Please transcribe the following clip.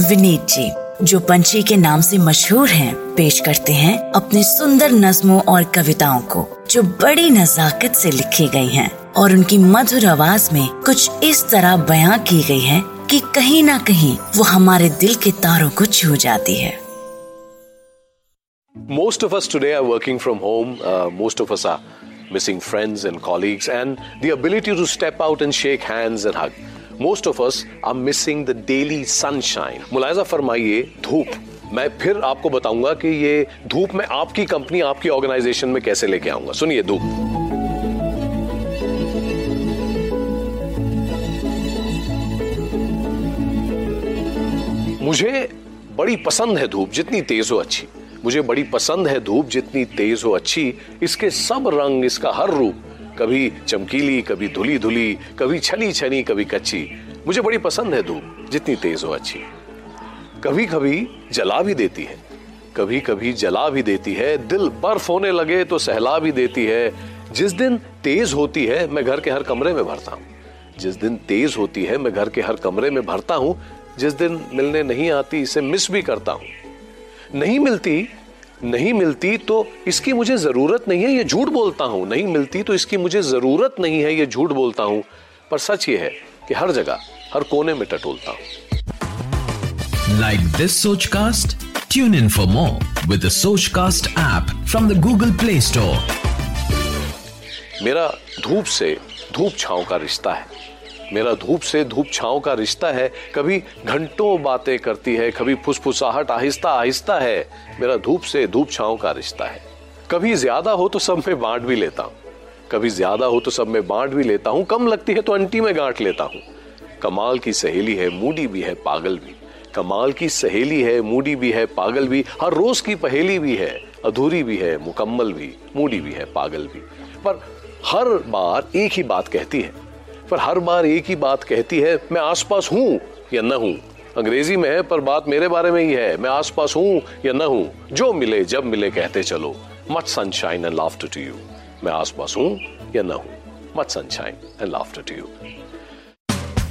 विनीत जी जो पंछी के नाम से मशहूर हैं, पेश करते हैं अपने सुंदर नज्मों और कविताओं को जो बड़ी नजाकत से लिखी गई हैं और उनकी मधुर आवाज़ में कुछ इस तरह बयां की गई है कि कहीं ना कहीं वो हमारे दिल के तारों को छू जाती है। Most of us today are working from home most of us are missing friends and colleagues and the ability to step out and shake hands and hug Most of us are missing the daily sunshine. मुलायजा फरमाइए, धूप। मैं फिर आपको बताऊँगा कि ये धूप मैं आपकी कंपनी, आपकी ऑर्गेनाइजेशन में कैसे लेके आऊँगा। सुनिए, धूप। मुझे बड़ी पसंद है धूप, जितनी तेज हो अच्छी। मुझे बड़ी पसंद है धूप, जितनी तेज हो अच्छी। इसके सब रंग, इसका हर रूप कभी चमकीली, कभी धुली धुली कभी छली छनी कभी कच्ची। मुझे बड़ी पसंद है धूप, जितनी तेज हो अच्छी। कभी कभी जला भी देती है। कभी कभी जला भी देती है। दिल बर्फ़ होने लगे तो सहला भी देती है। जिस दिन तेज होती है, मैं घर के हर कमरे में भरता हूँ। जिस दिन तेज होती है, मैं घर के हर कमरे में भरता हूँ। जिस दिन मिलने नहीं आती, इसे मिस भी करता हूँ। नहीं मिलती नहीं मिलती तो इसकी मुझे ज़रूरत नहीं है ये झूठ बोलता हूँ। नहीं मिलती तो इसकी मुझे ज़रूरत नहीं है ये झूठ बोलता हूँ। पर सच ये है कि हर जगह हर कोने में टटोलता हूँ। Like this Sochcast tune in for more with Sochcast app from the Google Play Store मेरा धूप से धूप छांव का रिश्ता है। मेरा धूप से धूप छांव का रिश्ता है। कभी घंटों बातें करती है, कभी फुसफुसाहट, आहिस्ता आहिस्ता है। मेरा धूप से धूप छांव का रिश्ता है। कभी ज़्यादा हो तो सब में बांट भी लेता हूँ। कभी ज़्यादा हो तो सब में बांट भी लेता हूँ। कम लगती है तो अंटी में गांठ लेता हूँ। कमाल की सहेली है, मूडी भी है, पागल भी। कमाल की सहेली है, मूडी भी है, पागल भी। हर रोज की पहेली भी है, अधूरी भी है, मुकम्मल भी, मूडी भी है, पागल भी। पर हर बार एक ही बात कहती है पर हर बार एक ही बात कहती है, मैं आसपास हूँ या न हूँ? अंग्रेज़ी में है, पर बात मेरे बारे में ही है, मैं आसपास हूँ या न हूँ? जो मिले, जब मिले, कहते चलो। Much sunshine and laughter to you मैं आसपास हूँ या न हूँ? Much sunshine and laughter to you